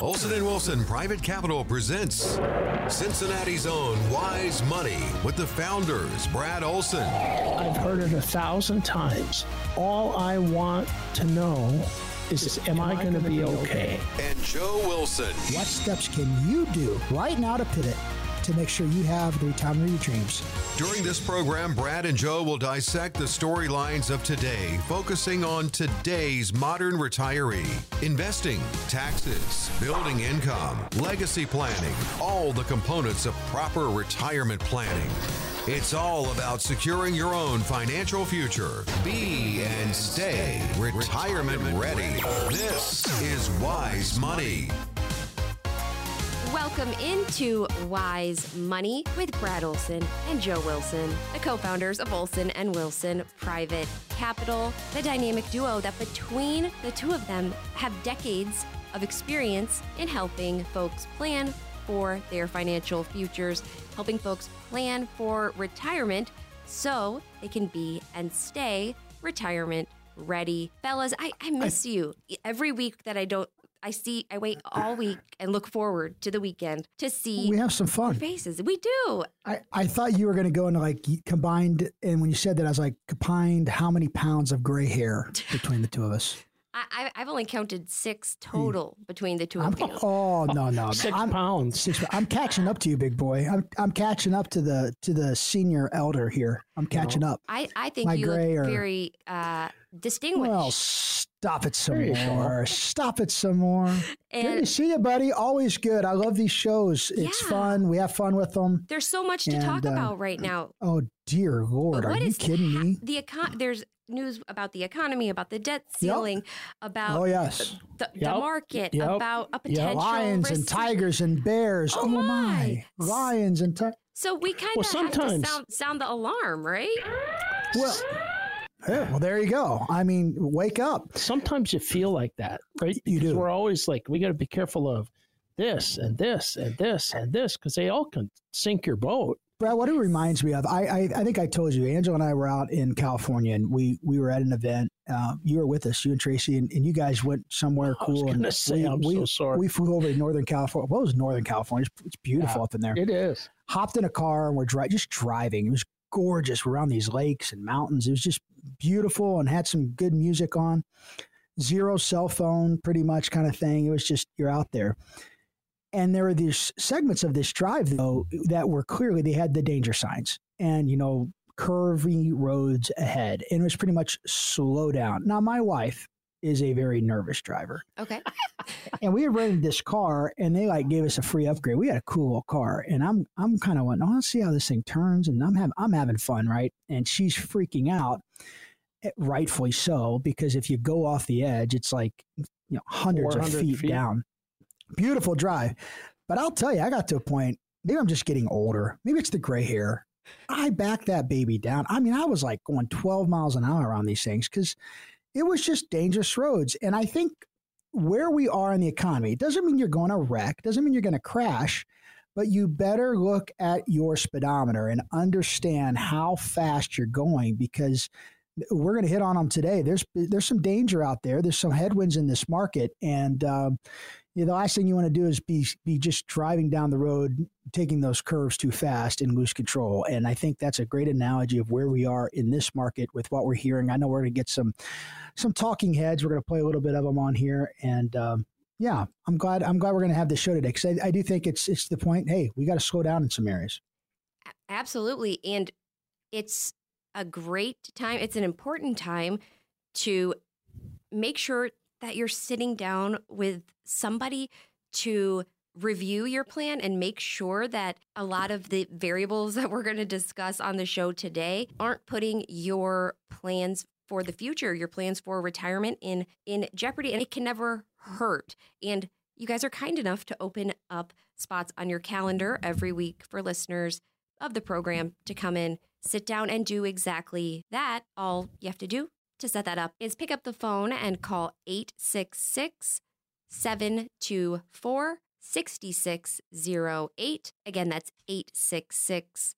Olson and Wilson Private Capital presents Cincinnati's own Wise Money with the founders, Brad Olson. I've heard it a thousand times. All I want to know is, am, I going to be okay? And Joe Wilson. What steps can you do right now to pivot to make sure you have the retirement of your dreams? During this program, Brad and Joe will dissect the storylines of today, focusing on today's modern retiree. Investing, taxes, building income, legacy planning, all the components of proper retirement planning. It's all about securing your own financial future. Be and stay retirement ready. This is Wise Money. Welcome into Wise Money with Brad Olson and Joe Wilson, the co founders of Olson and Wilson Private Capital, the dynamic duo that between the two of them have decades of experience in helping folks plan for their financial futures, helping folks plan for retirement so they can be and stay retirement ready. Fellas, I, I miss you. Every week that I don't I see I wait all week and look forward to the weekend to see We have some fun. faces. We do. I, I thought you were going to go into like combined, and when you said that, I was like, combined how many pounds of gray hair between the two of us? I, I I've only counted six total between the 2 I'm, of you. oh no no 6 I'm, pounds. Six, I'm catching up to you, big boy. I'm I'm catching up to the to the senior elder here. I'm catching up. I, I think My you look gray very uh, distinguished. Well, stop it some There go. more. Stop it some more. good to see you, buddy. Always good. I love these shows. It's Yeah. fun. We have fun with them. there's so much to And, talk uh, about right now. Oh dear lord, But are you is kidding ha- me? The econ- there's news about the economy, about the debt ceiling, about Oh yes. the, the Yep. market, Yep. about a Yep. potential Lions and tigers and bears. Oh, Oh, my. my. Lions and tigers. So we kind of Well, have to sometimes- sound, sound the alarm, right? Well, yeah, well, there you go. I mean, wake up. Sometimes you feel like that, right? You do. We're always like, we got to be careful of this and this and this and this because they all can sink your boat. Brad, what it reminds me of, I, I, I think I told you, Angela and I were out in California and we, we were at an event. Uh, you were with us, you and Tracy, and, and you guys went somewhere I was cool. and say, we, I'm we, so sorry. We flew over to Northern California. What was Northern California? It's, it's beautiful Yeah. up in there. It is. Hopped in a car and we're dri- just driving. It was gorgeous. We're around these lakes and mountains. It was just beautiful and had some good music on. Zero cell phone, pretty much kind of thing. It was just, you're out there. And there were these segments of this drive, though, that were clearly, they had the danger signs and, you know, curvy roads ahead. And it was pretty much slow down. Now, my wife is a very nervous driver Okay. and we had rented this car and they like gave us a free upgrade. We had a cool little car and I'm I'm kind of wanting, oh, let's see how this thing turns and I'm having I'm having fun, right? And she's freaking out, eh, rightfully so, because if you go off the edge, it's like you know hundreds of feet, feet. down. Beautiful drive, but I'll tell you, I got to a point. Maybe I'm just getting older. Maybe it's the gray hair. I backed that baby down. I mean, I was like going 12 miles an hour on these things because it was just dangerous roads. And I think where we are in the economy it doesn't mean you're going to wreck, doesn't mean you're going to crash, but you better look at your speedometer and understand how fast you're going because we're going to hit on them today. There's there's some danger out there. There's some headwinds in this market, and um, you know, the last thing you want to do is be be just driving down the road, taking those curves too fast and lose control. And I think that's a great analogy of where we are in this market with what we're hearing. I know we're going to get some some talking heads. We're going to play a little bit of them on here, and um, yeah, I'm glad I'm glad we're going to have this show today because I, I do think it's it's the point. Hey, we got to slow down in some areas. Absolutely. And it's a great time. It's an important time to make sure that you're sitting down with somebody to review your plan and make sure that a lot of the variables that we're going to discuss on the show today aren't putting your plans for the future, your plans for retirement in in jeopardy and it can never hurt. And you guys are kind enough to open up spots on your calendar every week for listeners of the program to come in, sit down, and do exactly that. All you have to do to set that up is pick up the phone and call 866 724 6608. Again, that's 866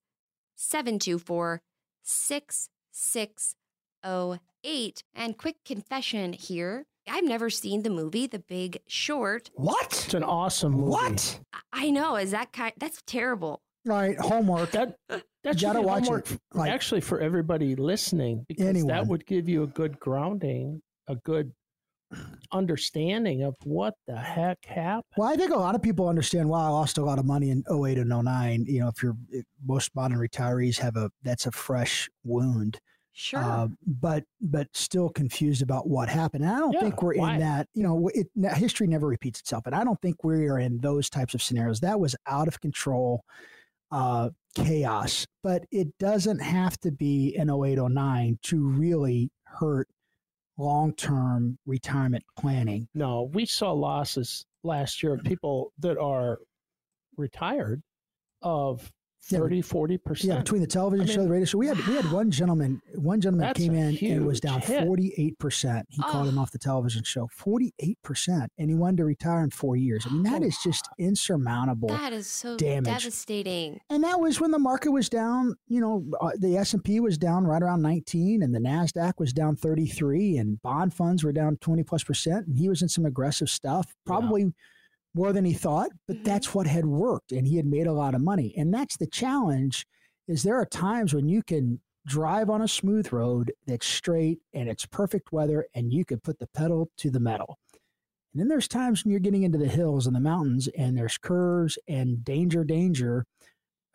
724 6608. And quick confession here I've never seen the movie The Big Short. What? It's an awesome movie. What? I know. Is that kind? That's terrible. All right, homework. That that You gotta watch homework it. Like actually for everybody listening because Anyone. that would give you a good grounding, a good understanding of what the heck happened. Well, I think a lot of people understand why I lost a lot of money in 08 and 09. You know, if you're most modern retirees have a that's a fresh wound. Sure. Uh, but but still confused about what happened. And I don't Yeah, think we're why? in that. You know, it, history never repeats itself, and I don't think we are in those types of scenarios. That was out of control uh, chaos. But it doesn't have to be an 08, 09 to really hurt long term retirement planning. No, we saw losses last year of people that are retired of Yeah, but- 30, 40 percent. Yeah, between the television I show, mean- the radio show, we had we had one gentleman. One gentleman came in and was down forty eight percent. He called him Oh. off the television show, forty eight percent, and he wanted to retire in four years. I mean, that is just insurmountable. that is so damage. devastating. and that was when the market was down. You know, uh, the S and P was down right around nineteen, and the Nasdaq was down thirty three, and bond funds were down twenty plus percent. And he was in some aggressive stuff, probably more than he thought. But Mhm. that's what had worked, and he had made a lot of money. And that's the challenge: is there are times when you can drive on a smooth road that's straight and it's perfect weather, and you can put the pedal to the metal. And then there's times when you're getting into the hills and the mountains, and there's curves and danger, danger,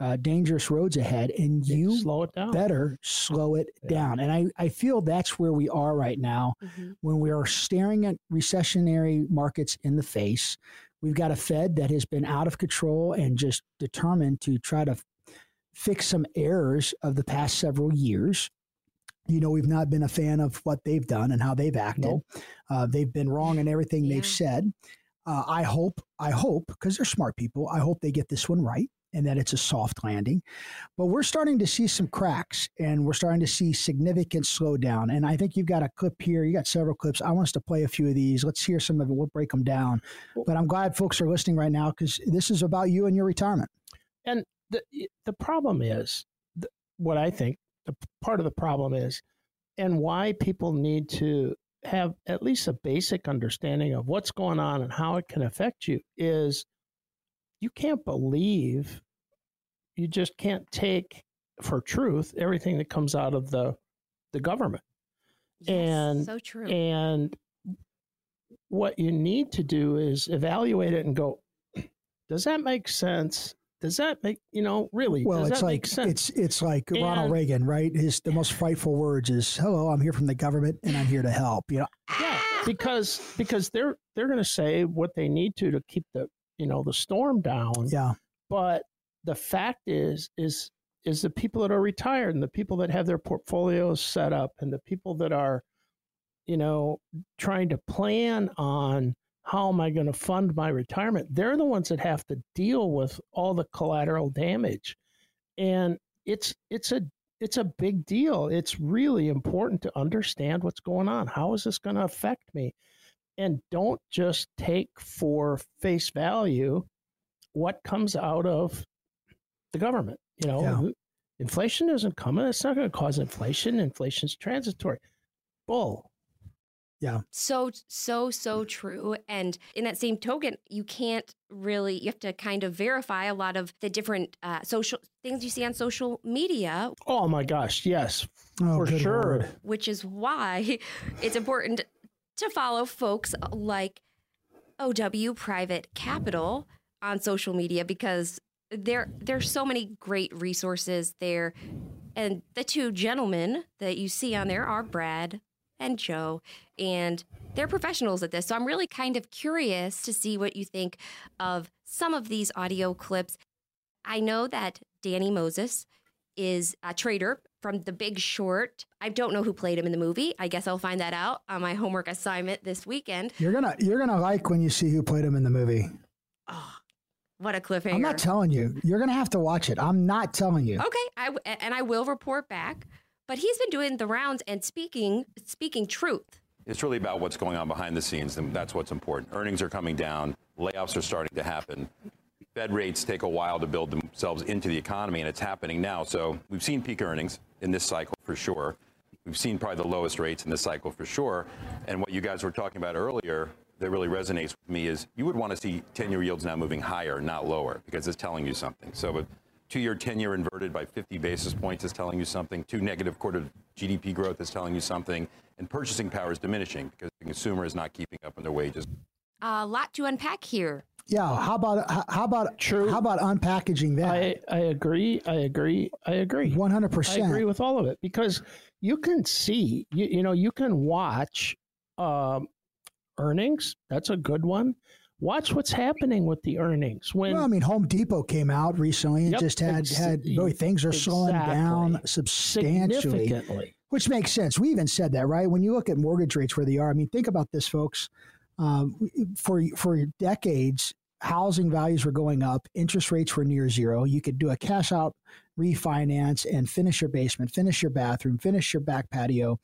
uh, dangerous roads ahead, and you slow it down. better slow it Yeah. down. And I, I feel that's where we are right now Mhm. when we are staring at recessionary markets in the face. We've got a Fed that has been out of control and just determined to try to fix some errors of the past several years. You know, we've not been a fan of what they've done and how they've acted. Nope. Uh, they've been wrong in everything Yeah. they've said. Uh, I hope, I hope, because they're smart people, I hope they get this one right and that it's a soft landing. But we're starting to see some cracks and we're starting to see significant slowdown. And I think you've got a clip here. You got several clips. I want us to play a few of these. Let's hear some of it. We'll break them down. But I'm glad folks are listening right now because this is about you and your retirement. And the the problem is, the, what I think the part of the problem is, and why people need to have at least a basic understanding of what's going on and how it can affect you is, you can't believe, you just can't take for truth everything that comes out of the the government. Yes, And- so true. And what you need to do is evaluate it and go, does that make sense? Does that make you know really? Well, does it's that like make sense? it's it's like Ronald Reagan, right? His the most frightful words is "Hello, I'm here from the government and I'm here to help." You know, yeah, because because they're they're going to say what they need to to keep the you know the storm down. yeah, But the fact is is is the people that are retired and the people that have their portfolios set up and the people that are you know trying to plan on how am I going to fund my retirement? They're the ones that have to deal with all the collateral damage. And it's it's a it's a big deal. It's really important to understand what's going on. How is this going to affect me? And don't just take for face value what comes out of the government. You know, Yeah. inflation isn't coming. It's not going to cause inflation. Inflation's transitory. Bull. Yeah. So so so true and in that same token you can't really you have to kind of verify a lot of the different uh, social things you see on social media Oh my gosh, yes, oh, for sure. Lord. which is why it's important to follow folks like OW Private Capital on social media because there there's so many great resources there. And the two gentlemen that you see on there are Brad and Joe and they're professionals at this. So I'm really kind of curious to see what you think of some of these audio clips. I know that Danny Moses is a trader from The Big Short. I don't know who played him in the movie. I guess I'll find that out on my homework assignment this weekend. You're gonna you're gonna like when you see who played him in the movie. Oh, what a cliffhanger! I'm not telling you. You're gonna have to watch it. I'm not telling you. okay, I w- and I will report back. But he's been doing the rounds and speaking speaking truth. It's really about what's going on behind the scenes, and that's what's important. Earnings are coming down, layoffs are starting to happen. Fed rates take a while to build themselves into the economy, and it's happening now. So we've seen peak earnings in this cycle for sure. We've seen probably the lowest rates in this cycle for sure. And what you guys were talking about earlier that really resonates with me is you would want to see 10-year yields now moving higher, not lower, because it's telling you something. So a two-year 10-year inverted by 50 basis points is telling you something. Two negative quarter GDP growth is telling you something. And purchasing power is diminishing because the consumer is not keeping up on their wages. A lot to unpack here. Yeah. How about how about True. How about unpackaging that? I, I agree. I agree. I agree. One hundred percent. I agree with all of it because you can see, you, you know, you can watch um, earnings. That's a good one. Watch what's happening with the earnings when Well, I mean, Home Depot came out recently and Yep, just had ex- had really things are slowing down substantially, which makes sense. We even said that, right? When you look at mortgage rates where they are, I mean, think about this, folks. Um, for for decades, housing values were going up, interest rates were near zero. You could do a cash out refinance and finish your basement, finish your bathroom, finish your back patio.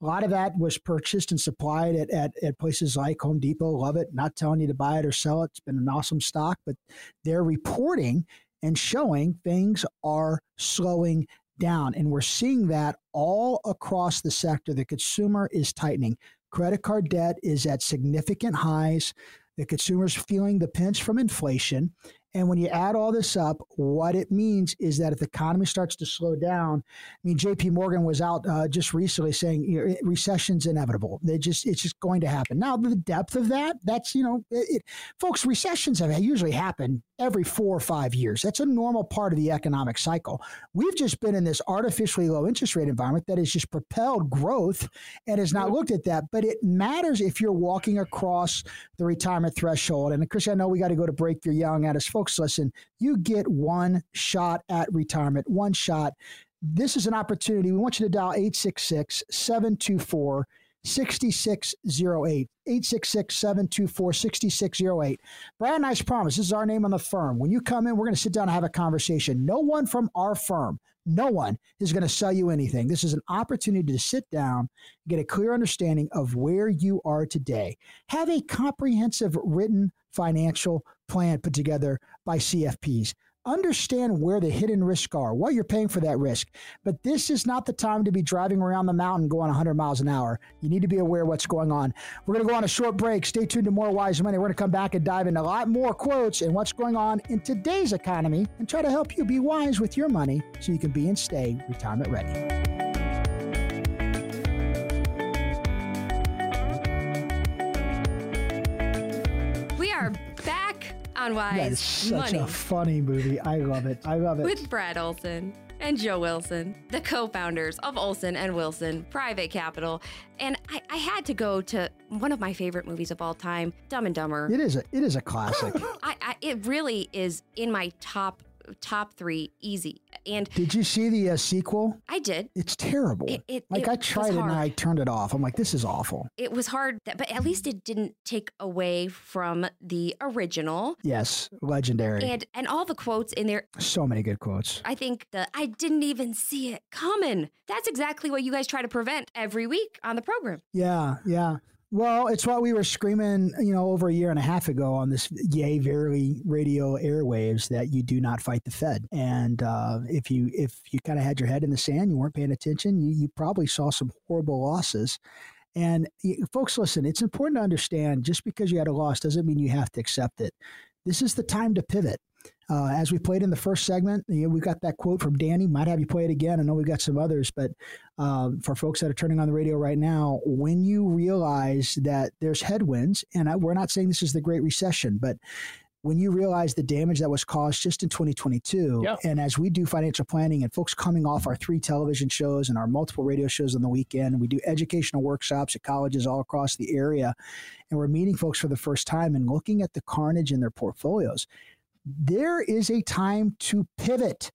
A lot of that was purchased and supplied at, at, at places like Home Depot. Love it. Not telling you to buy it or sell it. It's been an awesome stock, but they're reporting and showing things are slowing down. And we're seeing that all across the sector. The consumer is tightening. Credit card debt is at significant highs. The consumer's feeling the pinch from inflation. And when you add all this up, what it means is that if the economy starts to slow down, I mean, J.P. Morgan was out uh, just recently saying you know, recession's inevitable. They just it's just going to happen. Now, the depth of that, that's you know, it, it, folks, recessions have usually happened every four or five years. That's a normal part of the economic cycle. We've just been in this artificially low interest rate environment that has just propelled growth and has not looked at that. But it matters if you're walking across the retirement threshold. And Chris, I know we got to go to break. You're yelling at us, folks. Listen, you get one shot at retirement, one shot. This is an opportunity. We want you to dial 866 724 6608. 866 724 6608. Brad and I's promise this is our name on the firm. When you come in, we're going to sit down and have a conversation. No one from our firm, no one is going to sell you anything. This is an opportunity to sit down, get a clear understanding of where you are today. Have a comprehensive written financial plan put together by CFPs understand where the hidden risks are, what you're paying for that risk. But this is not the time to be driving around the mountain going 100 miles an hour. You need to be aware what's going on. We're going to go on a short break. Stay tuned to more Wise Money. We're going to come back and dive into a lot more quotes and what's going on in today's economy and try to help you be wise with your money so you can be and stay retirement ready. Back on That is Wise such Money a funny movie. I love it. I love it. with Brad Olson and Joe Wilson, the co-founders of Olson and Wilson Private Capital. And I, I had to go to one of my favorite movies of all time, Dumb and Dumber. It is a it is a classic. I, I it really is in my top top three, easy. And Did you see the uh, sequel? I did. It's terrible. It- it- like it I tried it and. I turned it off. I'm like, this is awful. It was hard, but at least it didn't take away from the original. Yes, legendary. And and all the quotes in there so many good quotes. I think the I didn't even see it coming. That's exactly what you guys try to prevent every week on the program. Yeah, yeah. Well, it's what we were screaming, you know, over a year and a half ago on this Yay Verily radio airwaves that you do not fight the Fed. And uh, if you if you kind of had your head in the sand, you weren't paying attention, you, you probably saw some horrible losses. And folks, listen, it's important to understand just because you had a loss doesn't mean you have to accept it. This is the time to pivot. Uh, as we played in the first segment, you know, we got that quote from Danny. Might have you play it again. I know we've got some others, but um, for folks that are turning on the radio right now, when you realize that there's headwinds, and I, we're not saying this is the Great Recession, but when you realize the damage that was caused just in 2022, Yeah. and as we do financial planning and folks coming off our three television shows and our multiple radio shows on the weekend, we do educational workshops at colleges all across the area, and we're meeting folks for the first time and looking at the carnage in their portfolios. There is a time to pivot.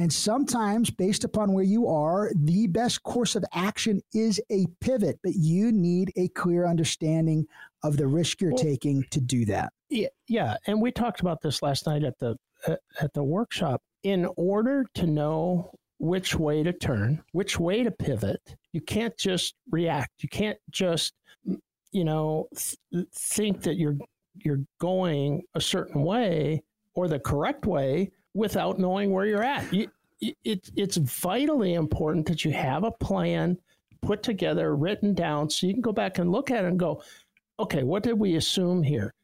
And sometimes, based upon where you are, the best course of action is a pivot, but you need a clear understanding of the risk you're Well- taking to do that. Yeah, yeah, and we talked about this last night at the at, at the workshop. In order to know which way to turn, which way to pivot, you can't just react. You can't just you know th- think that you're you're going a certain way or the correct way without knowing where you're at. You, it, it's vitally important that you have a plan put together, written down, so you can go back and look at it and go, okay, what did we assume here?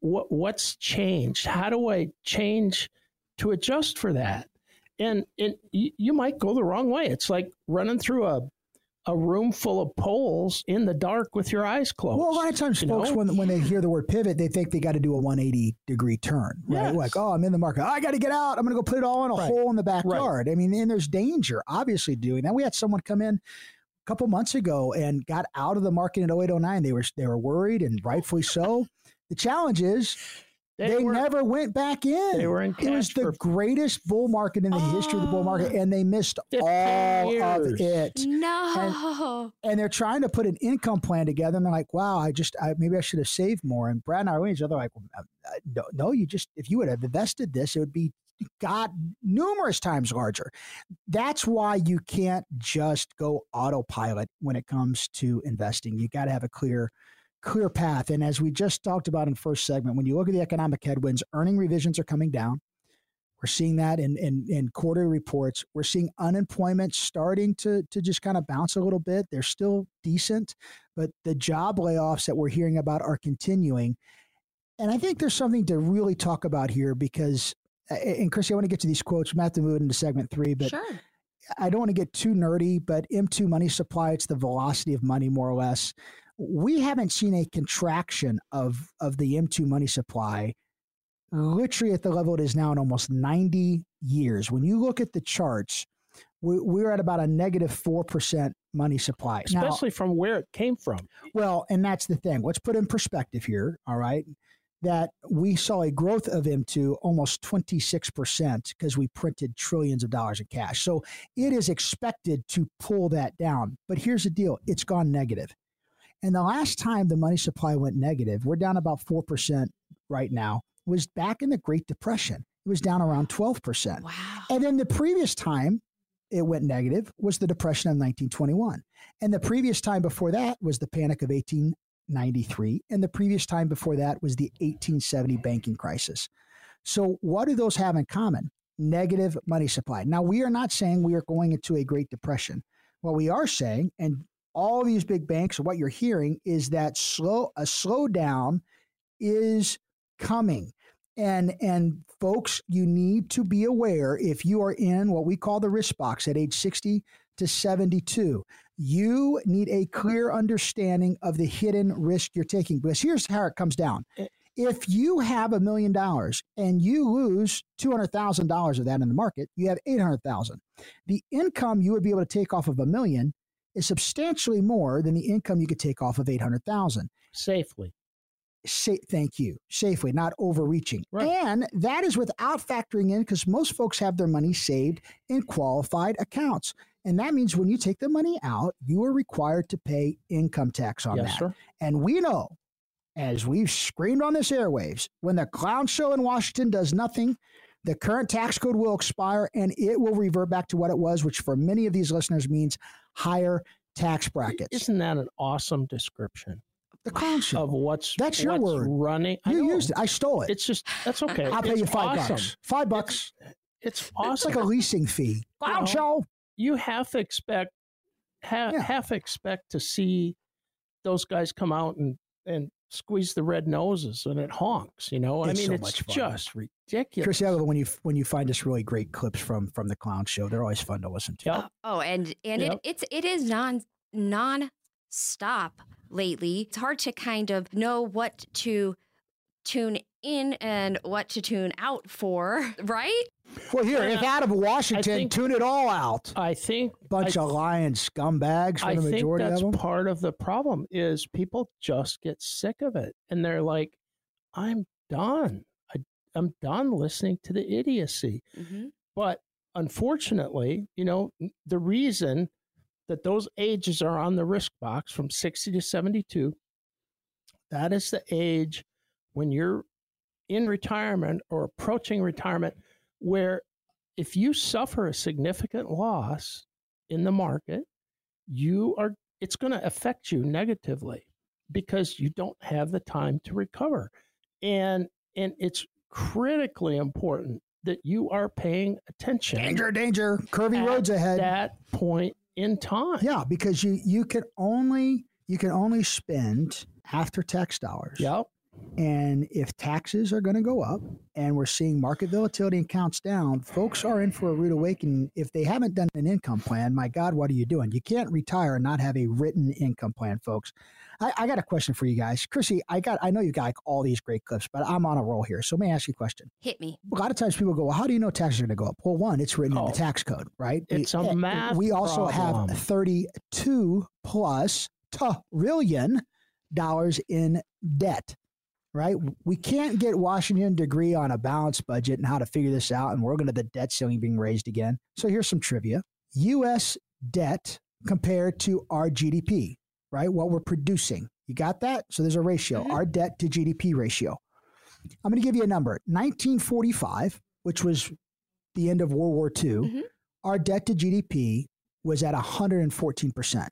What what's changed? How do I change to adjust for that? And and you, you might go the wrong way. It's like running through a a room full of poles in the dark with your eyes closed. Well, a lot of times folks, know? when, when they hear the word pivot, they think they got to do a 180 degree turn, right? Yes. Like, oh, I'm in the market. I got to get out. I'm going to go put it all in a Right. hole in the backyard. I mean, and there's danger, obviously, doing that. We had someone come in a couple months ago and got out of the market in 08, 09. They were, they were worried and rightfully so. The challenge is they, were, never went back in. they were in it was the greatest bull market in the history of the bull market, and they missed 15 all of it. No. and they're trying to put an income plan together and they're like wow i just I, maybe i should have saved more. And brad and i were each other like well, uh, uh, no, no you just if you would have invested this it would be got numerous times larger. That's why you can't just go autopilot when it comes to investing. You got to have a clear clear path and as we just talked about in the first segment when you look at the economic headwinds earning revisions are coming down we're seeing that in, in, in quarterly reports. We're seeing unemployment starting to, to just kind of bounce a little bit. They're still decent, but the job layoffs that we're hearing about are continuing. And I think there's something to really talk about here because, and Chrissy, I want to get to these quotes. I'm going to have to move into segment three, but sure. I don't want to get too nerdy, but M2 money supply, it's the velocity of money, more or less. We haven't seen a contraction of, of the M2 money supply literally at the level it is now in almost 90 years. When you look at the charts, we, we're at about a negative 4% money supply. Now, especially from where it came from. well, and that's the thing. Let's put in perspective here, all right? That we saw a growth of M2 almost 26% because we printed trillions of dollars in cash. So it is expected to pull that down. But here's the deal it's gone negative. And the last time the money supply went negative, we're down about 4% right now, was back in the Great Depression. It was down around 12%. Wow. And then the previous time it went negative was the Depression of 1921. And the previous time before that was the Panic of 1893. And the previous time before that was the 1870 banking crisis. So, what do those have in common? Negative money supply. Now, we are not saying we are going into a Great Depression. What we are saying, and all these big banks, what you're hearing is that slow a slowdown is coming. And and folks you need to be aware if you are in what we call the risk box at age 60 to 72 you need a clear understanding of the hidden risk you're taking. Because here's how it comes down. Eh. If you have a million dollars and you lose $200,000 of that in the market you have 800,000 the income you would be able to take off of a million is substantially more than the income you could take off of 800,000 Safely. Sa- thank you safely not overreaching Right. and that is without factoring in because most folks have their money saved in qualified accounts and that means when you take the money out you are required to pay income tax on yes, that sir. and we know as we've screamed on this airwaves when the clown show in washington does nothing the current tax code will expire and it will revert back to what it was which for many of these listeners means higher tax brackets Isn't that an awesome description the clown show of what's That's your what's word. running? I you know. used it i stole it It's just that's okay. I'll pay It's you five awesome. bucks. Five bucks. It's It's awesome. like a leasing fee. Clown know, show. you have to expect ha- Yeah. half expect to see those guys come out and and squeeze the red noses and it honks. You know, It's I mean, so it's much fun. just ridiculous. Chris Elliott, when you when you find us really great clips from from the clown show, they're always fun to listen to. Yep. Oh, oh and and Yep. it it's it is non non stop lately. It's hard to kind of know what to tune in and what to tune out for, right? Well, here, if I- out of Washington, think- tune it all out. I think Bunch I, of lying scumbags for I the think majority that's of them. part of the problem is people just get sick of it and they're like, I'm done. I, I'm done listening to the idiocy. Mm-hmm. But unfortunately, you know, the reason that those ages are on the risk box from 60 to 72, that is the age when you're in retirement or approaching retirement, where if you suffer a significant loss in the market, you are it's going to affect you negatively because you don't have the time to recover. And and it's critically important that you are paying attention Danger, danger. Curvy roads ahead. At that point in time. Yeah, because you you can only you can only spend after tax dollars. Yep. And if taxes are going to go up and we're seeing market volatility and counts down, folks are in for a rude awakening. If they haven't done an income plan, my God, what are you doing? You can't retire and not have a written income plan, folks. I, I got a question for you guys. Chrissy, I got I know you got like all these great clips, but I'm on a roll here. So let me ask you a question. Hit me. A lot of times people go, Well, how do you know taxes are going to go up? Well, one, it's written in Oh. the tax code, right? It's a We- math We also problem. have 32 plus trillion dollars in debt, right? We can't get Washington degree on a balanced budget and how to figure this out. And we're going to the debt ceiling being raised again. So here's some trivia U.S. debt compared to our GDP, right? What we're producing. You got that? So there's a ratio, Mhm. our debt to GDP ratio. I'm going to give you a number 1945, which was the end of World War II, Mhm. our debt to GDP was at 114%.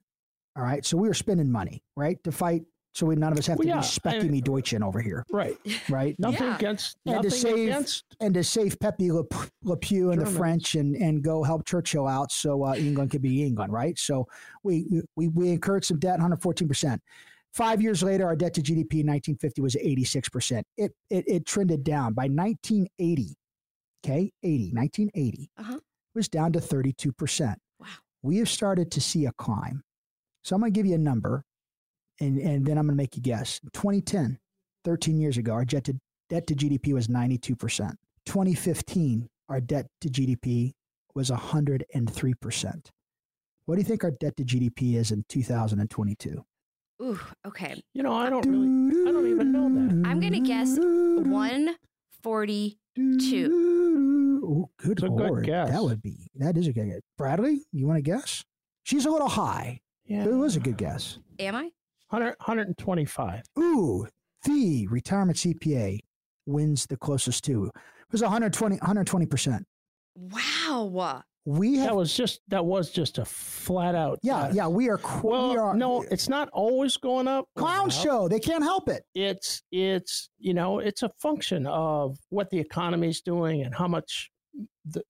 All right. So we were spending money, right, to fight. So we, none of us have Well, to yeah, be specking me Deutschen over here, Right. right? Nothing Yeah. against And to save- against and to save Pepe Le, Le Pew and the French and, and go help Churchill out so uh, England could be England, right? So we, we, we incurred some debt, 114%. Five years later, our debt to GDP in 1950 was 86%. It, it, it trended down by 1980, okay, 80, 1980, Uh-huh. was down to 32%. Wow. We have started to see a climb. So I'm going to give you a number and, and then I'm going to make you guess. 2010, 13 years ago, our debt to, debt to GDP was 92%. 2015, our debt to GDP was 103%. What do you think our debt to GDP is in 2022? Ooh, okay. you know, I don't really I don't even know that. I'm gonna guess 140. Oh, good It's a good guess. That would be, that is a good guess. Bradley, you want to guess? She's a little high. Yeah. But it was a good guess. Am I? 100, 125. Ooh, the retirement CPA wins the closest to. It was 120, 120%. Wow. We have, That was just that was just a flat out yeah, guess. yeah, we are, qu- Well, we are no, it's not always going up. clown up. show. They can't help it. It's it's you know it's a function of what the economy is doing and how much the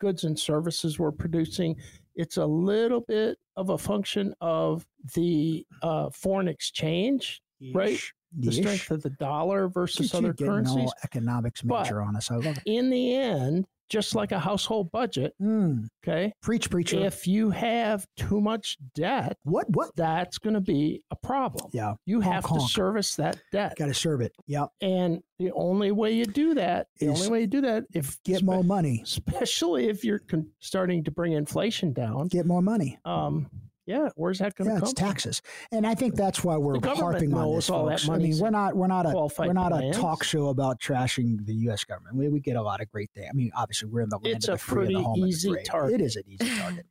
goods and services we're producing. It's a little bit of a function of the uh, foreign exchange, right? the strength of the dollar versus you other currencies. economics But- major on us. I love it. In the end, just like a household budget, Mm, okay, preach, preacher. if you have too much debt, what? What? that's going to be a problem. Yeah, You Honk, have to honk. service that debt. got to serve it. Yep. And the only way you do that, the only way you do that, if Get spe- more money. especially if you're con- starting to bring inflation down, Get more money. um, yeah, where's that going to Yeah, come? it's taxes, and I think that's why we're harping on this. all that folks. I mean, we're not we're not a we're not plans. a talk show about trashing the U.S. government. We, we get a lot of great things. I mean, obviously, we're in the land It's of the free and the pretty home and the easy brave. target. It is an easy target,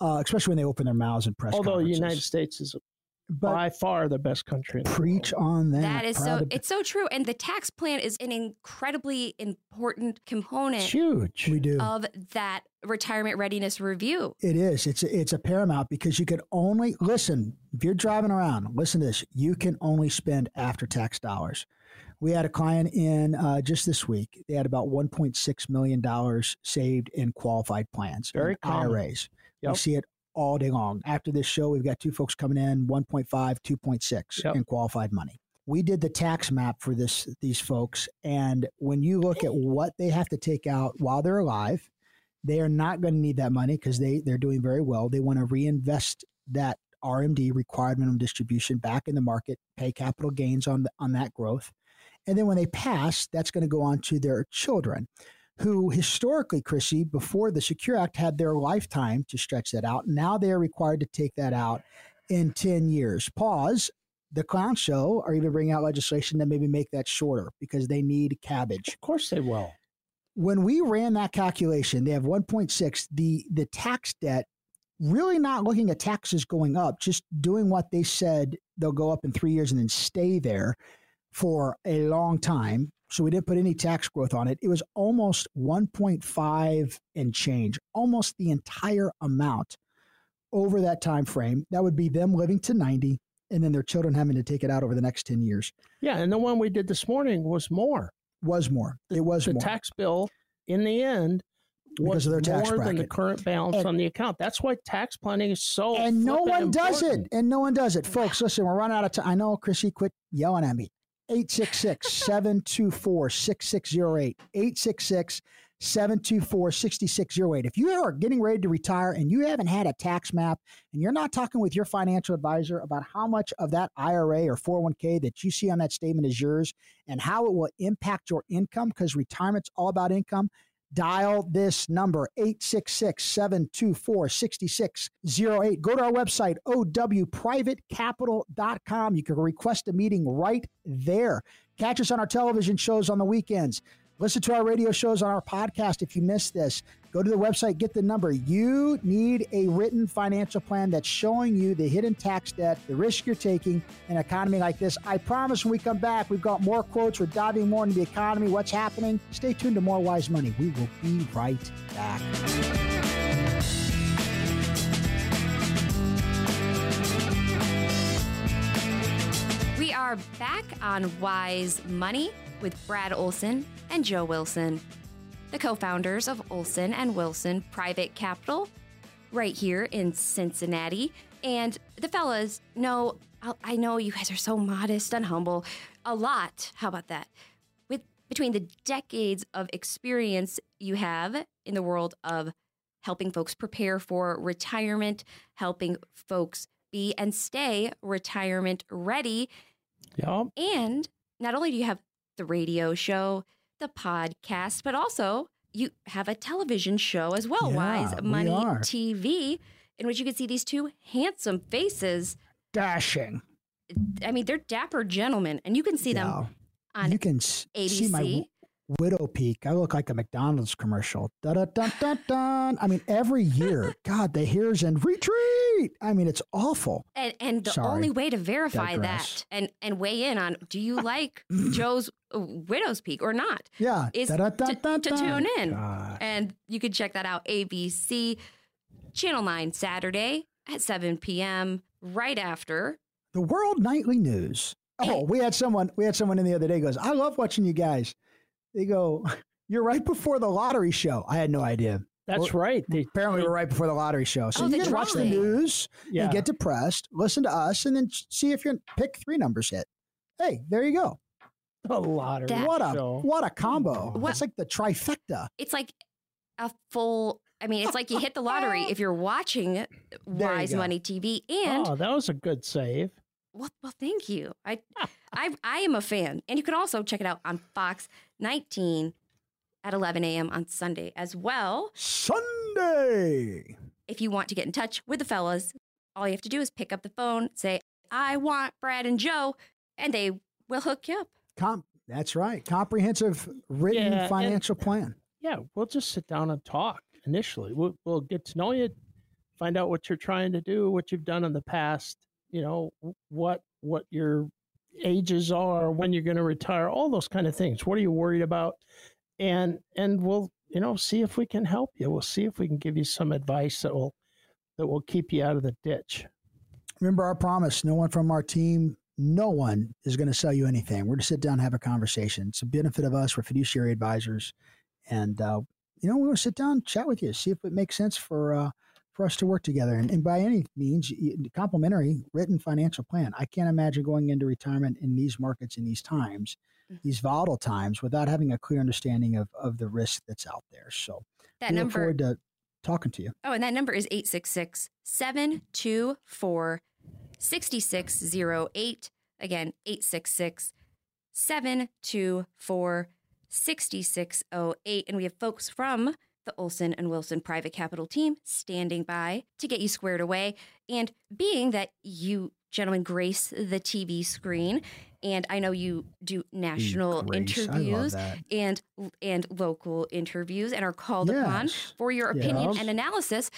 uh, especially when they open their mouths and press Although the. United States is but by far the best country in the preach world. on that. That is Proud so it's so true. And the tax plan is an incredibly important component It's huge. we do. of that retirement readiness review. It is. It's a, it's a paramount because you can only listen if you're driving around. Listen to this. You can only spend after tax dollars. We had a client in uh, just this week. They had about 1.6 million dollars saved in qualified plans, Very in common. IRAs. We Yep. see it all day long. After this show, we've got two folks coming in 1.5, 2.6 Yep. in qualified money. We did the tax map for this these folks, and when you look at what they have to take out while they're alive, they are not going to need that money because they they're doing very well. They want to reinvest that RMD required minimum distribution back in the market, pay capital gains on the, on that growth, and then when they pass, that's going to go on to their children, who historically, Chrissy, before the Secure Act had their lifetime to stretch that out. Now they are required to take that out in ten years. Pause. The clown show are even bringing out legislation that maybe make that shorter because they need cabbage Of course they will. when we ran that calculation, they have 1.6. The the tax debt, really not looking at taxes going up, just doing what they said they'll go up in three years and then stay there for a long time. So we didn't put any tax growth on it. It was almost 1.5 and change, almost the entire amount over that time frame. That would be them living to 90 and then their children having to take it out over the next 10 years. Yeah, and the one we did this morning was more. Was more. It was The more. tax bill in the end because of their tax more bracket. than the current balance And- on the account. That's why tax planning is so. and no one does it. And no one does it. Folks, listen, we're running out of time. I know, Chrissy, quit yelling at me. 866 724 6608. 866 724 6608. If you are getting ready to retire and you haven't had a tax map and you're not talking with your financial advisor about how much of that IRA or 401k that you see on that statement is yours and how it will impact your income, because retirement's all about income, dial this number 866-724-6608 go to our website owprivatecapital.com you can request a meeting right there. Catch us on our television shows on the weekends listen to our radio shows on our podcast if you missed this. Go to the website get the number. You need a written financial plan that's showing you the hidden tax debt the risk you're taking in an economy like this. I promise when we come back we've got more quotes. We're diving more into the economy what's happening. Stay tuned to more wise money. We will be right back. We are back on Wise Money with Brad Olson and Joe Wilson, the co founders of Olson and Wilson Private Capital, right here in Cincinnati. And the fellas know, I- I know you guys are so modest and humble. A lot. How about that? With between the decades of experience you have in the world of helping folks prepare for retirement, helping folks be and stay retirement ready, Yep. and not only do you have the radio show, the podcast, but also you have a television show as well, Yeah, Wise Money are. TV, in which you can see these two handsome faces. dashing I mean, they're dapper gentlemen, and you can see them on you can s- see my ABC. Widow peak i look like a mcdonald's commercial dun, dun, dun, dun, dun. i mean every year god the hairs and retreat i mean it's awful And and the Sorry. only way to verify Digress. that and and weigh in on do you like Joe's Widow's Peak or not yeah is to, to tune in. And you can check that out ABC Channel 9 Saturday at 7 p.m. right after. the world nightly news oh we had someone we had someone in the other day goes i love watching you guys they go you're right before the lottery show i had no idea That's Well, right. They, apparently we're right before the lottery show so Oh, you the get to watch the news yeah. and get depressed listen to us and then see if your pick three numbers hit hey there you go a lottery That- what a show. what a combo What- it's like the trifecta It's like a full. I mean, it's like you hit the lottery if you're watching Wise go. Money TV. And oh, that was a good save. well, well, thank you. I, I, I am a fan, and you can also check it out on Fox 19 at 11 a.m. on Sunday as well. sunday If you want to get in touch with the fellas, all you have to do is pick up the phone, say, "I want Brad and Joe," and they will hook you up. Com- that's right comprehensive written Yeah, and- financial plan Yeah, we'll just sit down and talk initially. We'll, we'll get to know you, find out what you're trying to do, what you've done in the past, you know, what what your ages are, when you're going to retire, all those kind of things. What are you worried about? And and we'll, you know, see if we can help you. We'll see if we can give you some advice that will that will keep you out of the ditch. remember our promise no one from our team no one is going to sell you anything we're to sit down have a conversation it's a benefit of us we're fiduciary advisors and uh, you know we want to sit down chat with you see if it makes sense for uh, for us to work together and, and by any means complimentary written financial plan i can't imagine going into retirement in these markets in these times Mhm. these volatile times without having a clear understanding of, of the risk that's out there so That we look number forward to talking to you Oh, and that number is 866 724 6608. Again, 866 724 6608. And we have folks from the Olson and Wilson Private Capital team standing by to get you squared away. And being that you gentlemen grace the TV screen, and I know you do national Grace, interviews and and local interviews and are called upon for your opinion Yes. and analysis.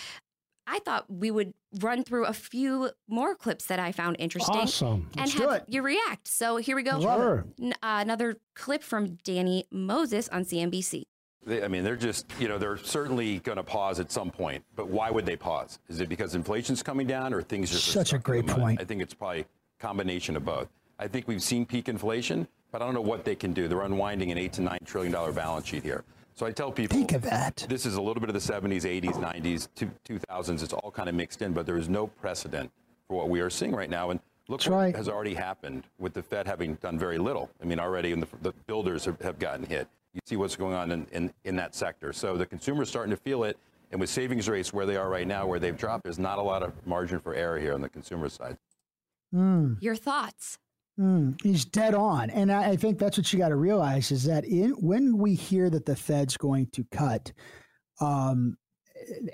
I thought we would run through a few more clips that I found interesting Awesome. and Let's do have it. you react. So here we go. Sure. N- uh, another clip from Danny Moses on CNBC. They, I mean, they're just, you know, they're certainly going to pause at some point. But why would they pause? Is it because inflation's coming down or things just are Such a great point. I think it's probably a combination of both. I think we've seen peak inflation, but I don't know what they can do. They're unwinding an eight to nine trillion dollar balance sheet here. So I tell people, Think of that. This is a little bit of the 70s, 80s, 90s, 2000s. It's all kind of mixed in, but there is no precedent for what we are seeing right now. And look That's what right. has already happened with the Fed having done very little. I mean, already the, the builders have, have gotten hit. You see what's going on in, in, in that sector. So the consumer's starting to feel it. And with savings rates where they are right now, where they've dropped, there's not a lot of margin for error here on the consumer side. Mm. Your thoughts? Mm, he's dead on, and I, I think that's what you got to realize is that in, when we hear that the Fed's going to cut, um,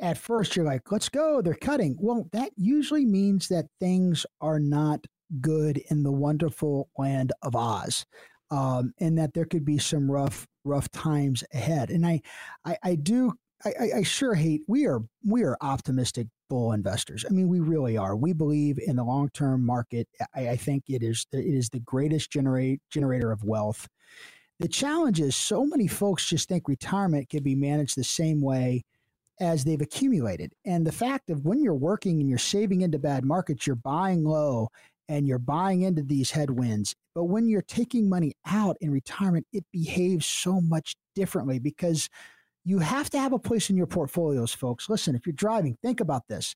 at first you're like, "Let's go, they're cutting." Well, that usually means that things are not good in the wonderful land of Oz, um, and that there could be some rough, rough times ahead. And I, I, I do I, I, sure hate we are we are optimistic bull investors. I mean, we really are. We believe in the long term market. I, I, think it is it is the greatest generate generator of wealth. The challenge is so many folks just think retirement can be managed the same way as they've accumulated. And the fact of when you're working and you're saving into bad markets, you're buying low and you're buying into these headwinds. But when you're taking money out in retirement, it behaves so much differently because you have to have a place in your portfolios, folks. Listen, if you're driving, think about this.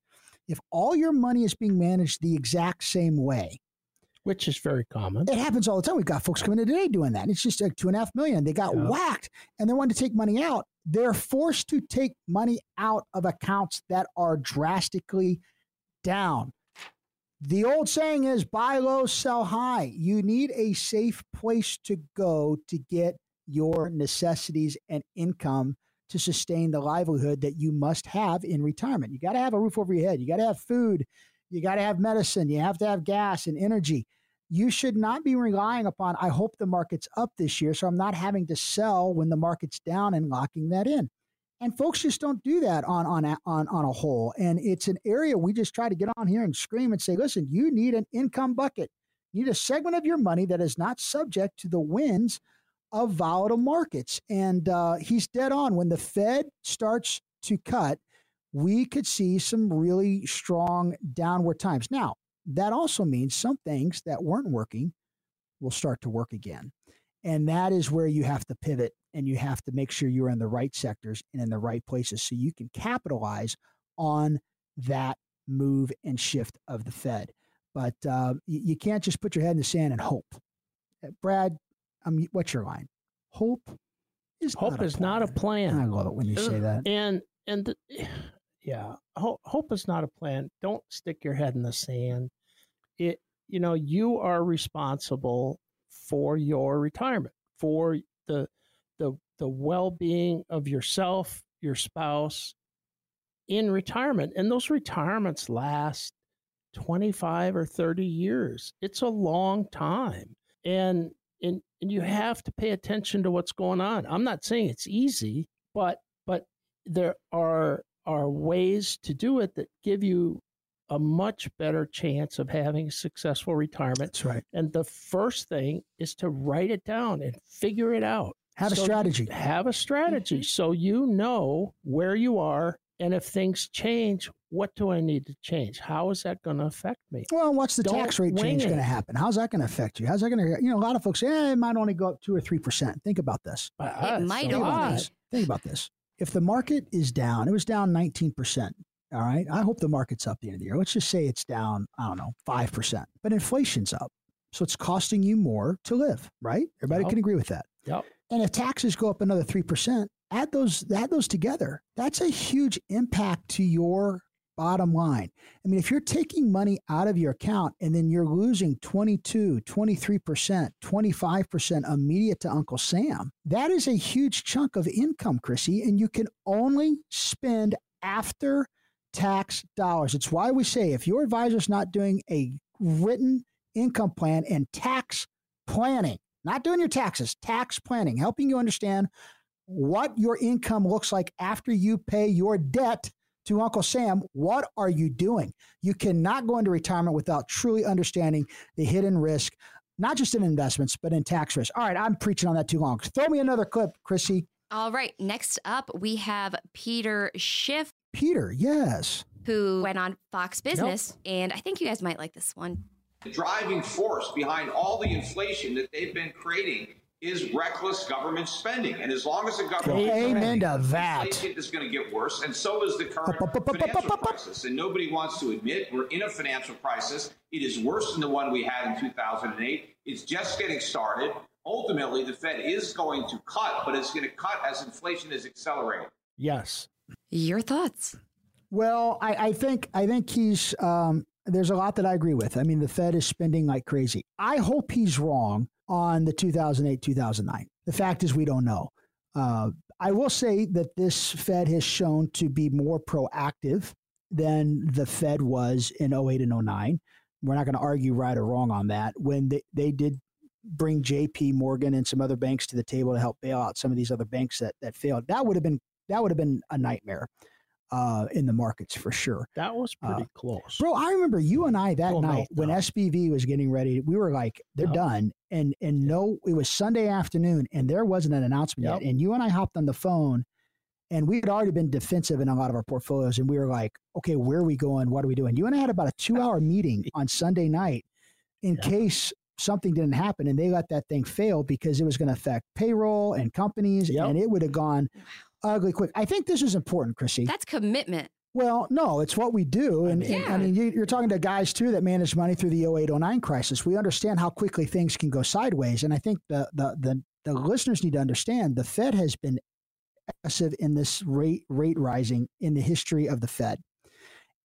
If all your money is being managed the exact same way, which is very common. It happens all the time. We've got folks coming in today doing that. It's just like two and a half million. They got yeah. whacked and they wanted to take money out. They're forced to take money out of accounts that are drastically down. The old saying is buy low, sell high. You need a safe place to go to get your necessities and income to sustain the livelihood that you must have in retirement. You got to have a roof over your head. You got to have food. You got to have medicine. You have to have gas and energy. You should not be relying upon, I hope the market's up this year, so I'm not having to sell when the market's down and locking that in. And folks just don't do that on, on, on, on a whole. And it's an area we just try to get on here and scream and say, listen, you need an income bucket. You need a segment of your money that is not subject to the winds of volatile markets. And uh, he's dead on. When the Fed starts to cut, we could see some really strong downward times. Now, that also means some things that weren't working will start to work again. And that is where you have to pivot and you have to make sure you're in the right sectors and in the right places so you can capitalize on that move and shift of the Fed. But uh, you, you can't just put your head in the sand and hope. Uh, Brad, um, what's your line? Hope is hope not is not a plan. I love it when you say that. And and the, yeah, hope, hope is not a plan. Don't stick your head in the sand. It you know you are responsible for your retirement, for the the the well being of yourself, your spouse in retirement, and those retirements last 25 or 30 years. It's a long time. And and and you have to pay attention to what's going on. I'm not saying it's easy, but but there are are ways to do it that give you a much better chance of having a successful retirement. That's right. And the first thing is to write it down and figure it out. Have so a strategy. Have a strategy mm-hmm. so you know where you are and if things change, what do I need to change? How is that going to affect me? Well, what's the Don't tax rate change going to happen? How's that going to affect you? How's that going to, you know, a lot of folks say, eh, it might only go up two or 3%. Think about this. Uh, it might Think only. About this. Think about this. If the market is down, it was down 19%. All right. I hope the market's up the end of the year. Let's just say it's down, I don't know, 5%. But inflation's up. So it's costing you more to live, right? Everybody yep. can agree with that. Yep. And if taxes go up another 3%, add those add those together. That's a huge impact to your bottom line. I mean, if you're taking money out of your account and then you're losing 22, 23%, 25% immediate to Uncle Sam, that is a huge chunk of income, Chrissy, and you can only spend after tax dollars. It's why we say if your advisor's not doing a written income plan and tax planning, not doing your taxes, tax planning, helping you understand what your income looks like after you pay your debt to Uncle Sam, what are you doing? You cannot go into retirement without truly understanding the hidden risk, not just in investments, but in tax risk. All right, I'm preaching on that too long. Throw me another clip, Chrissy. All right, next up, we have Peter Schiff. Peter, yes. Who went on Fox Business, nope. and I think you guys might like this one. The driving force behind all the inflation that they've been creating is reckless government spending. And as long as the government Amen to that. inflation is going to get worse, and so is the current financial crisis. And nobody wants to admit we're in a financial crisis. It is worse than the one we had in 2008. It's just getting started. Ultimately, the Fed is going to cut, but it's going to cut as inflation is accelerating. Yes. Your thoughts? Well, I, I think I think he's um, there's a lot that I agree with. I mean, the Fed is spending like crazy. I hope he's wrong on the 2008 2009. The fact is, we don't know. Uh, I will say that this Fed has shown to be more proactive than the Fed was in 08 and 09. We're not going to argue right or wrong on that. When they, they did bring JP Morgan and some other banks to the table to help bail out some of these other banks that, that failed, that would have been that would have been a nightmare uh, in the markets for sure. That was pretty Uh, close. Bro, I remember you and I that night when. SBV was getting ready. We were like, they're done, and and no, it was Sunday afternoon, and there wasn't an announcement Yep. yet. And you and I hopped on the phone, and we had already been defensive in a lot of our portfolios, and we were like, okay, where are we going? What are we doing? You and I had about a two-hour meeting on Sunday night in Yeah. case something didn't happen, and they let that thing fail because it was going to affect payroll and companies, Yep. and it would have gone ugly quick. I think this is important, Chrissy. That's commitment. Well, no, it's what we do. And, and I mean, you, you're talking to guys too that manage money through the 08 09 crisis. We understand how quickly things can go sideways. And I think the, the, the, the listeners need to understand the Fed has been aggressive in this rate, rate rising in the history of the Fed.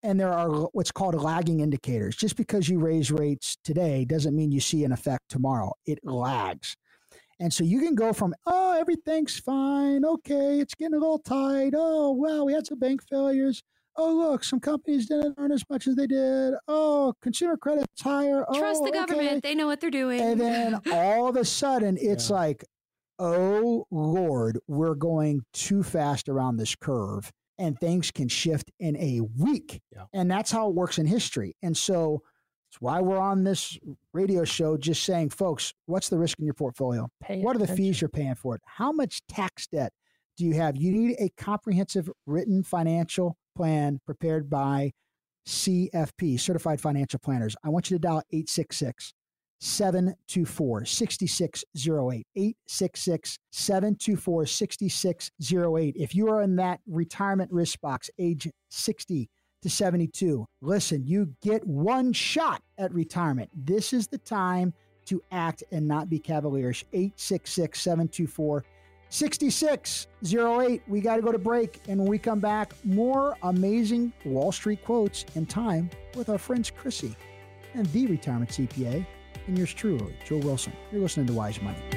And there are what's called lagging indicators. Just because you raise rates today doesn't mean you see an effect tomorrow, it lags. And so you can go from, oh, everything's fine. Okay, it's getting a little tight. Oh, well, we had some bank failures. Oh, look, some companies didn't earn as much as they did. Oh, consumer credit's higher. Trust oh, the government. okay. They know what they're doing. And then all of a sudden, it's Yeah. like, oh, Lord, we're going too fast around this curve and things can shift in a week. Yeah. And that's how it works in history. And so it's why we're on this radio show just saying, folks, what's the risk in your portfolio? Pay What are the fees you're paying for it? How much tax debt do you have? You need a comprehensive written financial plan prepared by CFP, Certified Financial Planners. I want you to dial 866 724 6608. 866 724 6608. If you are in that retirement risk box, age 60 to 72, listen, you get one shot at retirement. This is the time to act and not be cavalierish. 866 724 6608. We got to go to break. And when we come back, more amazing Wall Street quotes and time with our friends Chrissy and the retirement CPA and yours truly, Joe Wilson. You're listening to Wise Money.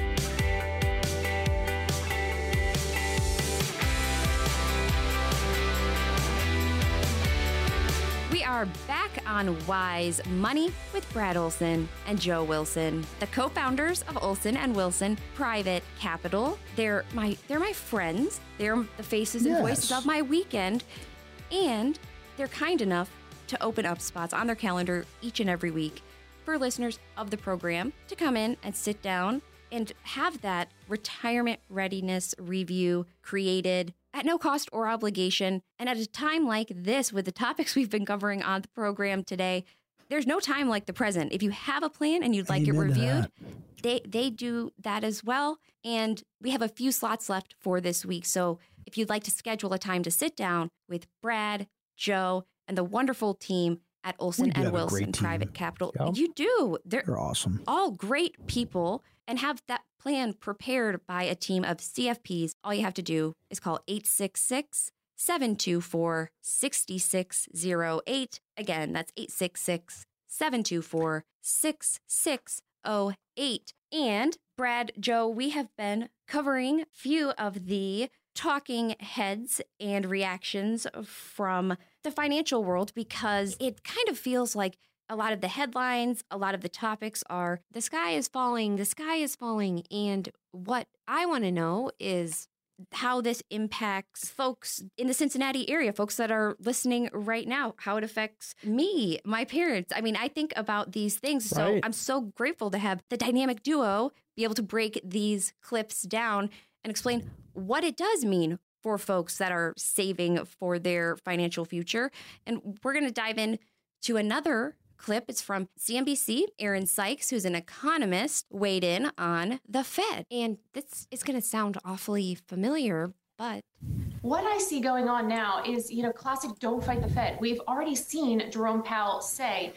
Are back on Wise Money with Brad Olson and Joe Wilson, the co-founders of Olson and Wilson Private Capital. They're my they're my friends. They're the faces and voices of my weekend, and they're kind enough to open up spots on their calendar each and every week for listeners of the program to come in and sit down and have that retirement readiness review created at no cost or obligation. And at a time like this, with the topics we've been covering on the program today, there's no time like the present. If you have a plan and you'd like Amen it reviewed, they they do that as well. And we have a few slots left for this week. So if you'd like to schedule a time to sit down with Brad, Joe, and the wonderful team at Olson and Wilson. Private Capital, Yep. you do. They're You're awesome. all great people and have that plan prepared by a team of CFPs. All you have to do is call 866 724 6608. Again, that's 866 724 6608. And Brad, Joe, we have been covering a few of the talking heads and reactions from the financial world because it kind of feels like a lot of the headlines, a lot of the topics are the sky is falling, the sky is falling. And what I want to know is how this impacts folks in the Cincinnati area, folks that are listening right now, how it affects me, my parents. I mean, I think about these things. So I'm so grateful to have the dynamic duo be able to break these clips down and explain what it does mean for folks that are saving for their financial future. And we're going to dive in to another clip is from CNBC. Erin Sykes, who's an economist, weighed in on the Fed. And this is going to sound awfully familiar, but what I see going on now is, you know, classic don't fight the Fed. We've already seen Jerome Powell say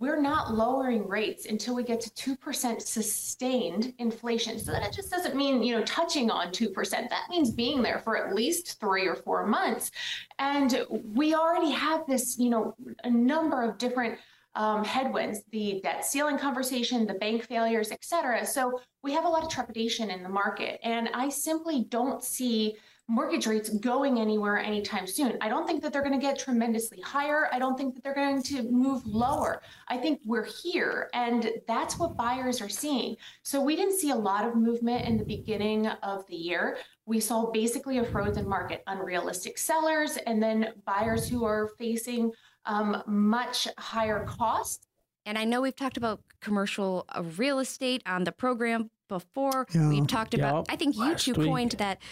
we're not lowering rates until we get to 2% sustained inflation. So that just doesn't mean, you know, touching on 2%. That means being there for at least three or four months. And we already have this, you know, a number of different um, headwinds, the debt ceiling conversation, the bank failures, et cetera. So we have a lot of trepidation in the market. And I simply don't see mortgage rates going anywhere anytime soon. I don't think that they're going to get tremendously higher. I don't think that they're going to move lower. I think we're here, and that's what buyers are seeing. So we didn't see a lot of movement in the beginning of the year. We saw basically a frozen market, unrealistic sellers, and then buyers who are facing um, much higher cost. And I know we've talked about commercial uh, real estate on the program before. Yeah. We've talked about, I think you two coined that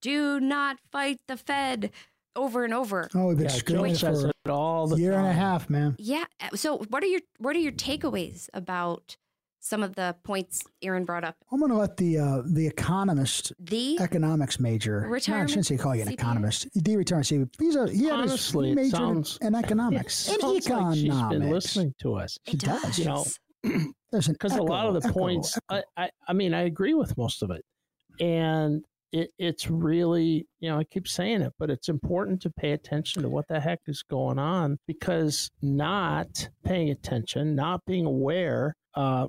do not fight the Fed over and over. Oh, we've been yeah, screaming for it all the year time. and a half, man. Yeah. So, what are your what are your takeaways about some of the points Erin brought up? I'm going to let the uh, the economist, the economics major. Retirement. No, I shouldn't say call you an CPA? economist. The retirement CPA. He's a he Honestly, had his major sounds, in economics. in economics. Like she's been listening to us. She does. does. You know, because a lot of the echo, points, echo. I, I, I mean, I agree with most of it, and it, it's really, you know, I keep saying it, but it's important to pay attention to what the heck is going on because not paying attention, not being aware, uh,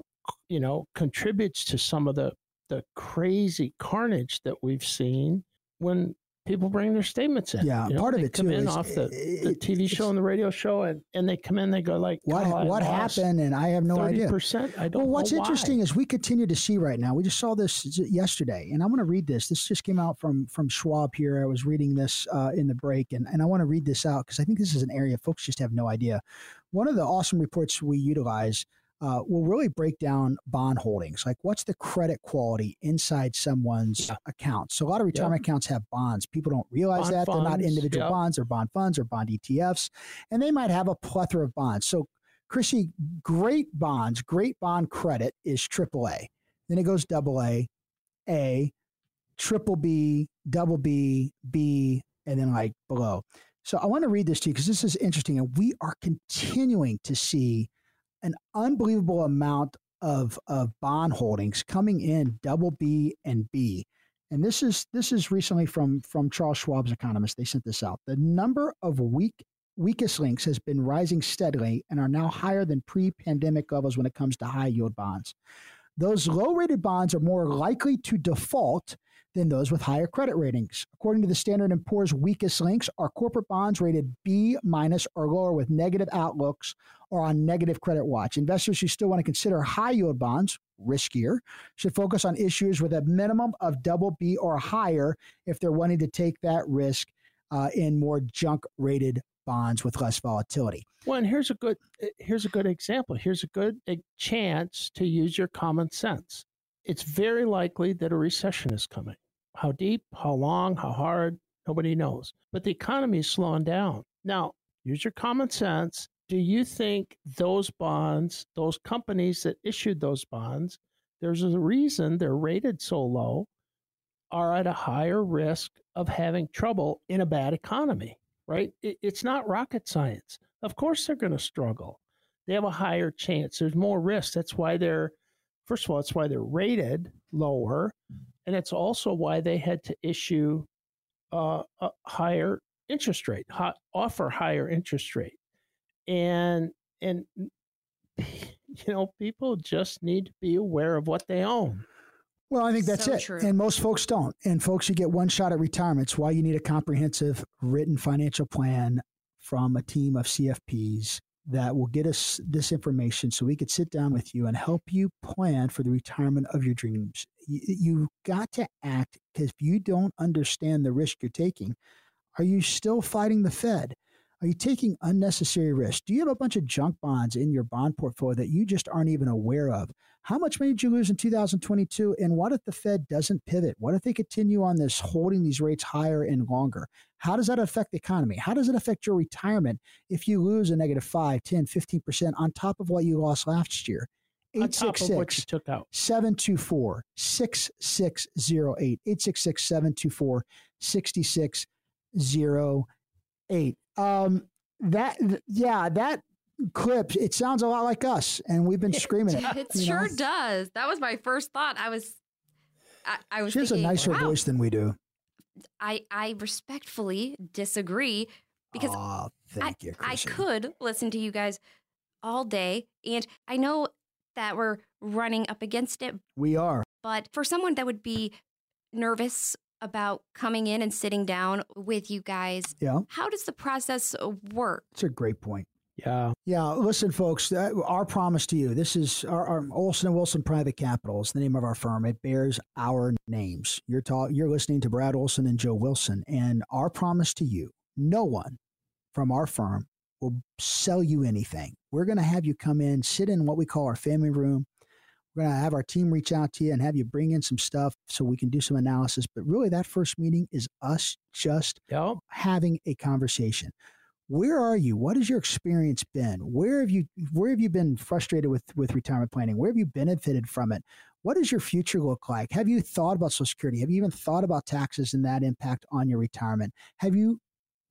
you know, contributes to some of the the crazy carnage that we've seen when people bring their statements in. Yeah, you know, part of it come too in is, off the, the TV show and the radio show, and, and they come in, they go like, "What oh, what happened?" And I have no 30%, idea. Percent. I don't. Well, what's interesting why. is we continue to see right now. We just saw this yesterday, and I want to read this. This just came out from from Schwab here. I was reading this uh, in the break, and and I want to read this out because I think this is an area folks just have no idea. One of the awesome reports we utilize uh, will really break down bond holdings. Like, what's the credit quality inside someone's yeah. account? So, a lot of retirement yep. accounts have bonds. People don't realize bond that. Funds, They're not individual yep. bonds, or bond funds, or bond ETFs. And they might have a plethora of bonds. So, Chrissy, great bonds, great bond credit is AAA. Then it goes double A, A, triple B, double B, B, and then like below. So I want to read this to you because this is interesting. And we are continuing to see an unbelievable amount of, of bond holdings coming in double B and B. And this is this is recently from from Charles Schwab's economist. They sent this out. The number of weak weakest links has been rising steadily and are now higher than pre-pandemic levels when it comes to high yield bonds. Those low-rated bonds are more likely to default than those with higher credit ratings. According to the Standard & Poor's weakest links, are corporate bonds rated B minus or lower with negative outlooks or on negative credit watch. Investors who still want to consider high yield bonds, riskier, should focus on issues with a minimum of double B or higher if they're wanting to take that risk uh, in more junk rated bonds with less volatility. Well, and here's a good here's a good example. Here's a good chance to use your common sense. It's very likely that a recession is coming. How deep, how long, how hard, nobody knows. But the economy is slowing down. Now, use your common sense. Do you think those bonds, those companies that issued those bonds, there's a reason they're rated so low, are at a higher risk of having trouble in a bad economy, right? it's not rocket science. Of course, they're going to struggle. They have a higher chance. There's more risk. That's why they're, first of all, that's why they're rated lower. And it's also why they had to issue uh, a higher interest rate, offer higher interest rate. And, and, you know, people just need to be aware of what they own. Well, I think that's so it. True. And most folks don't. And folks, you get one shot at retirement. It's why you need a comprehensive written financial plan from a team of CFPs that will get us this information so we could sit down with you and help you plan for the retirement of your dreams. You, you got to act because if you don't understand the risk you're taking, are you still fighting the Fed? Are you taking unnecessary risks? Do you have a bunch of junk bonds in your bond portfolio that you just aren't even aware of? How much money did you lose in 2022? And what if the Fed doesn't pivot? What if they continue on this holding these rates higher and longer? How does that affect the economy? How does it affect your retirement if you lose a negative 5, 10, 15% on top of what you lost last year? 866 took out. 724 6608 866 724 6608 um that yeah that clip it sounds a lot like us and we've been screaming it it sure know? does. That was my first thought. I was i, I was she has thinking, a nicer wow. voice than we do. I i respectfully disagree because oh, I, you, I could listen to you guys all day and i know that we're running up against it we are but for someone that would be nervous about coming in and sitting down with you guys. Yeah. How does the process work? It's a great point. Yeah. Yeah. Listen, folks, uh, our promise to you this is our, our Olson and Wilson Private Capital is the name of our firm. It bears our names. You're, ta- you're listening to Brad Olson and Joe Wilson. And our promise to you no one from our firm will sell you anything. We're going to have you come in, sit in what we call our family room. We're going to have our team reach out to you and have you bring in some stuff so we can do some analysis. But really, that first meeting is us just yep. having a conversation. Where are you? What has your experience been? Where have you where have you been frustrated with with retirement planning? Where have you benefited from it? What does your future look like? Have you thought about Social Security? Have you even thought about taxes and that impact on your retirement? Have you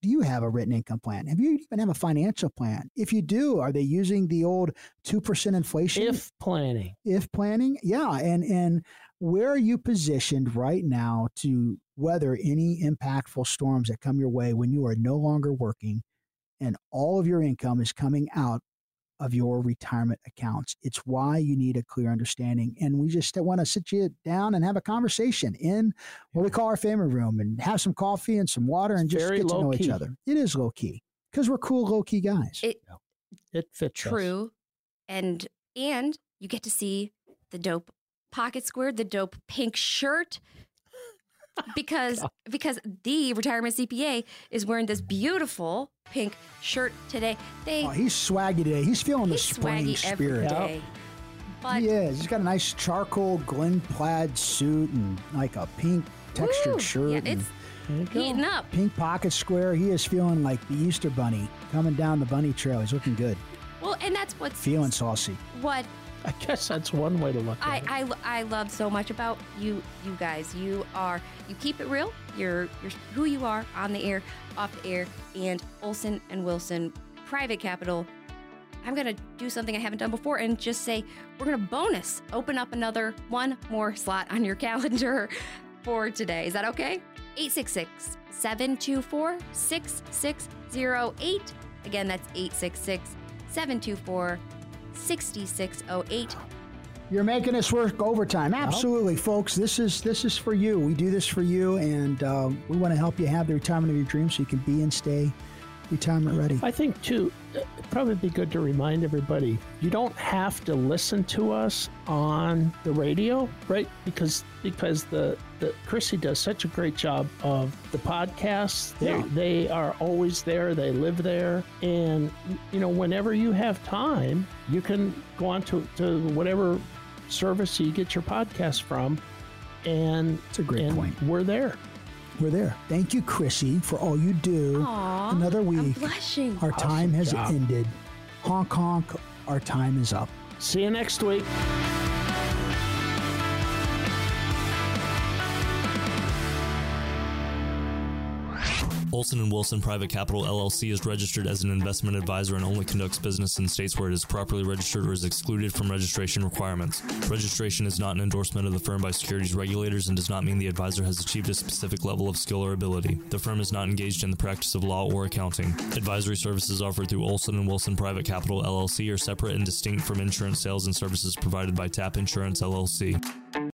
do you have a written income plan? Have you even have a financial plan? If you do, are they using the old two percent inflation? If planning, if planning, yeah, and and where are you positioned right now to weather any impactful storms that come your way when you are no longer working, and all of your income is coming out of your retirement accounts. It's why you need a clear understanding. And we just want to sit you down and have a conversation in what we call our family room and have some coffee and some water and it's just get to know key. each other. It is low key because we're cool, low key guys. It, it fits. True. Us. And, and you get to see the dope pocket square, the dope pink shirt, because God. because the retirement CPA is wearing this beautiful pink shirt today. They oh, he's swaggy today. He's feeling he's the spring spirit. Day. But he is. He's got a nice charcoal Glen plaid suit and like a pink textured woo, shirt. Yeah, it's heating up. Pink pocket square. He is feeling like the Easter bunny coming down the bunny trail. He's looking good. Well, and that's what's feeling saucy. What I guess that's one way to look I, at it. I, I love so much about you you guys. You are you keep it real. You're you're who you are on the air, off the air, and Olson and Wilson Private Capital. I'm gonna do something I haven't done before and just say we're gonna bonus open up another one more slot on your calendar for today. Is that okay? 866 724 6608. Again, that's 866 724 6608. You're making us work overtime. Absolutely, folks. This is this is for you. We do this for you, and uh, we want to help you have the retirement of your dreams so you can be and stay retirement ready. I think too, it'd probably be good to remind everybody you don't have to listen to us on the radio, right? Because because the the Chrissy does such a great job of the podcasts. They Yeah. they are always there. They live there, and you know whenever you have time, you can go on to to whatever service you get your podcast from, and It's a great and point. We're there. We're there. Thank you, Chrissy, for all you do. Aw, Another I'm week. blushing. Our time has job. ended. Honk honk. Our time is up. See you next week. Olson and Wilson Private Capital LLC is registered as an investment advisor and only conducts business in states where it is properly registered or is excluded from registration requirements. Registration is not an endorsement of the firm by securities regulators and does not mean the advisor has achieved a specific level of skill or ability. The firm is not engaged in the practice of law or accounting. Advisory services offered through Olson and Wilson Private Capital LLC are separate and distinct from insurance sales and services provided by TAP Insurance LLC.